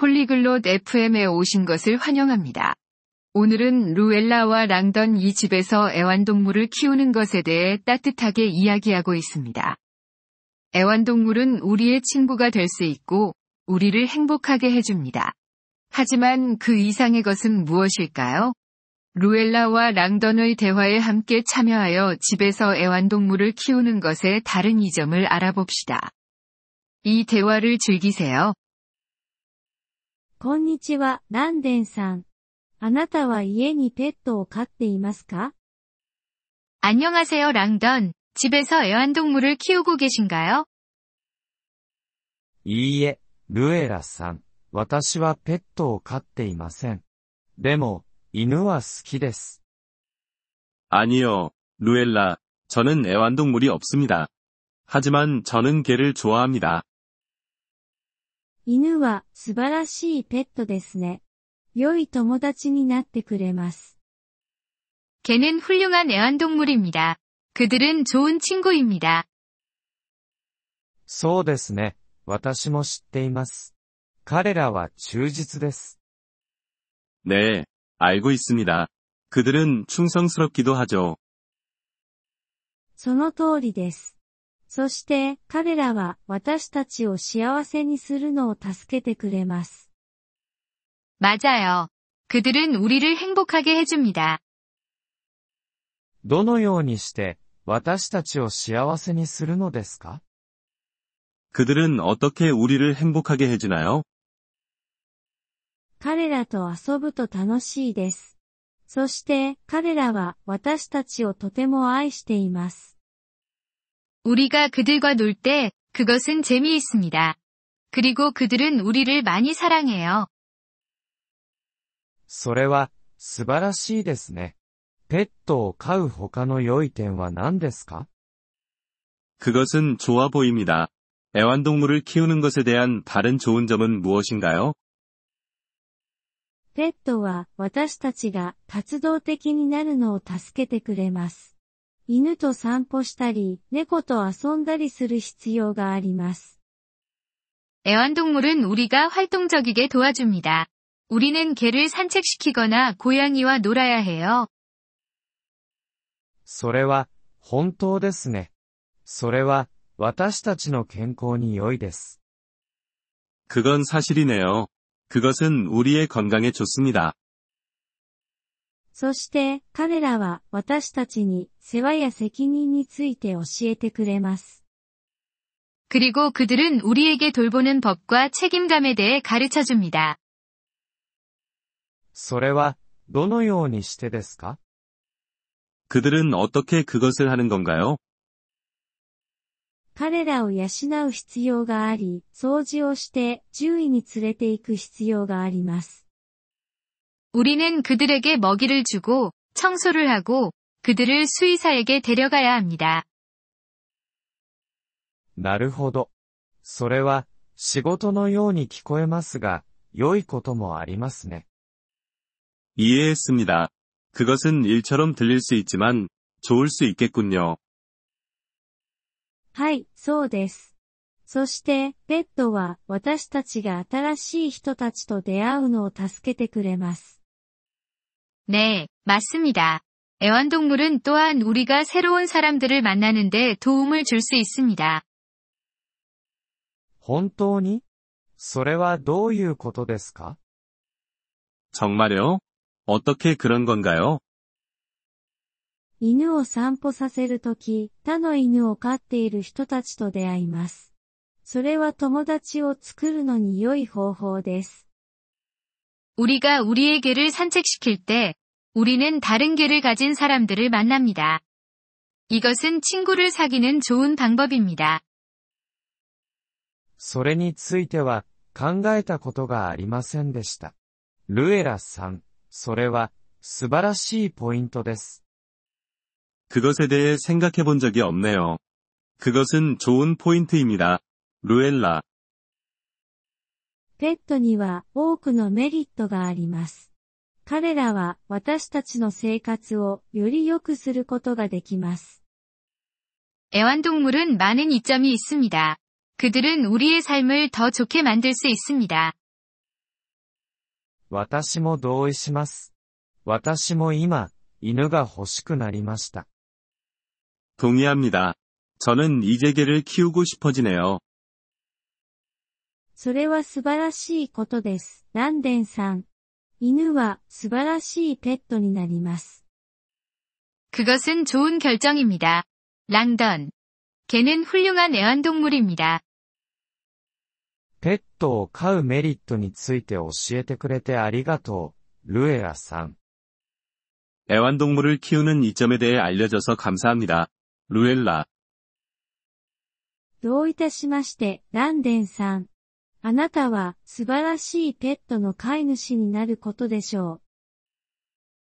폴리글롯 FM에 오신 것을 환영합니다. 오늘은 루엘라와 랑던 이 집에서 애완동물을 키우는 것에 대해 따뜻하게 이야기하고 있습니다. 애완동물은 우리의 친구가 될 수 있고, 우리를 행복하게 해줍니다. 하지만 그 이상의 것은 무엇일까요? 루엘라와 랑던의 대화에 함께 참여하여 집에서 애완동물을 키우는 것의 다른 이점을 알아봅시다. 이 대화를 즐기세요. こんにちは、ランデンさん。あなたは家にペットを飼っていますか 안녕하세요, 랑던. 집에서 애완동물을 키우고 계신가요? いいえ、ルエラさん。私はペットを飼っていません。でも、犬は好きです。 아니요, 루엘라. 저는 애완동물이 없습니다. 하지만 저는 개를 좋아합니다. 犬は素晴らしいペットですね。良い友達になってくれます。 개는 훌륭한 애완동물입니다. 그들은 좋은 친구입니다. そうですね。私も知っています。彼らは忠実です。 네, 알고 있습니다. 그들은 충성스럽기도 하죠. その通りです。 そして、彼らは私たちを幸せにするのを助けてくれます。 맞아요. 그들은 우리를 행복하게 해줍니다. どのようにして、私たちを幸せにするのですか 그들은 어떻게 우리를 행복하게 해주나요? 彼らと遊ぶと楽しいです。そして、彼らは私たちをとても愛しています。 우리가 그들과 놀 때, 그것은 재미있습니다. 그리고 그들은 우리를 많이 사랑해요. それは、素晴らしいですね。ペットを飼う他の良い点は何ですか 그것은 좋아 보입니다. 애완동물을 키우는 것에 대한 다른 좋은 점은 무엇인가요? ペットは私たちが活動的になるのを助けてくれます。 犬と散歩したり、猫と遊んだりする必要があります。 애완동물은 우리가 활동적이게 도와줍니다. 우리는 개를 산책시키거나 고양이와 놀아야 해요. それは、本当ですね。それは、私たちの健康に良いです。 그건 사실이네요. 그것은 우리의 건강에 좋습니다. そして、彼らは私たちに世話や責任について教えてくれます。 그리고 그들은 우리에게 돌보는 법과 책임감에 대해 가르쳐 줍니다. それは、どのようにしてですか 그들은 어떻게 그것을 하는 건가요? 彼らを養う必要があり、掃除をして獣医に連れて行く必要があります。 우리는 그들에게 먹이를 주고, 청소를 하고, 그들을 수의사에게 데려가야 합니다. なるほど。それは、仕事のように聞こえますが、良いこともありますね。 이해했습니다. 그것은 일처럼 들릴 수 있지만, 좋을 수 있겠군요. はい、そうです。そして、ペットは私たちが新しい人たちと出会うのを助けてくれます。 네, 맞습니다. 애완동물은 또한 우리가 새로운 사람들을 만나는데 도움을 줄 수 있습니다. 本当にそれはどういうことですか 정말요? 어떻게 그런 건가요? 犬を散歩させるとき、他の犬を飼っている人たちと出会います。それは友達を作るのに良い方法です。 우리가 우리의 개를 산책시킬 때, 우리는 다른 개를 가진 사람들을 만납니다. 이것은 친구를 사귀는 좋은 방법입니다. それについては、考えたことがありませんでした。ルエラさん、それは、素晴らしいポイントです。 그것에 대해 생각해 본 적이 없네요. 그것은 좋은 포인트입니다. 루엘라. ペットには多くのメリットがあります。 彼らは私たちの生活をより良くすることができます。 애완동물은 많은 이점이 있습니다. 그들은 우리의 삶을 더 좋게 만들 수 있습니다. 私も同意します。私も今、犬が欲しくなりました。 동의합니다. 저는 이제 개를 키우고 싶어지네요. それは素晴らしいことです。ランデンさん。 犬は素晴らしいペットになります。 그것은 좋은 결정입니다. 랑던. 개는 훌륭한 애완동물입니다. ペットを飼うメリットについて教えてくれてありがとう、ルエラさん。 애완동물을 키우는 이점에 대해 알려줘서 감사합니다. 루엘라. どういたしまして、ランデンさん。 あなたは素晴らしいペットの飼い主になることでしょう。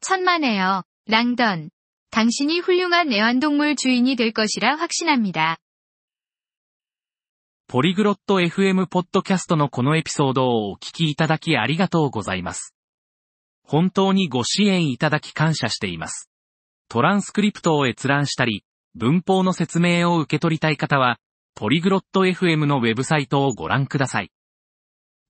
천만에요, 랑던. 당신이 훌륭한 애완동물 주인이 될 것이라 확신합니다. ポリグロット FM ポッドキャストのこのエピソードをお聞きいただきありがとうございます。本当にご支援いただき感謝しています。トランスクリプトを閲覧したり、文法の説明を受け取りたい方は、ポリグロット FM のウェブサイトをご覧ください。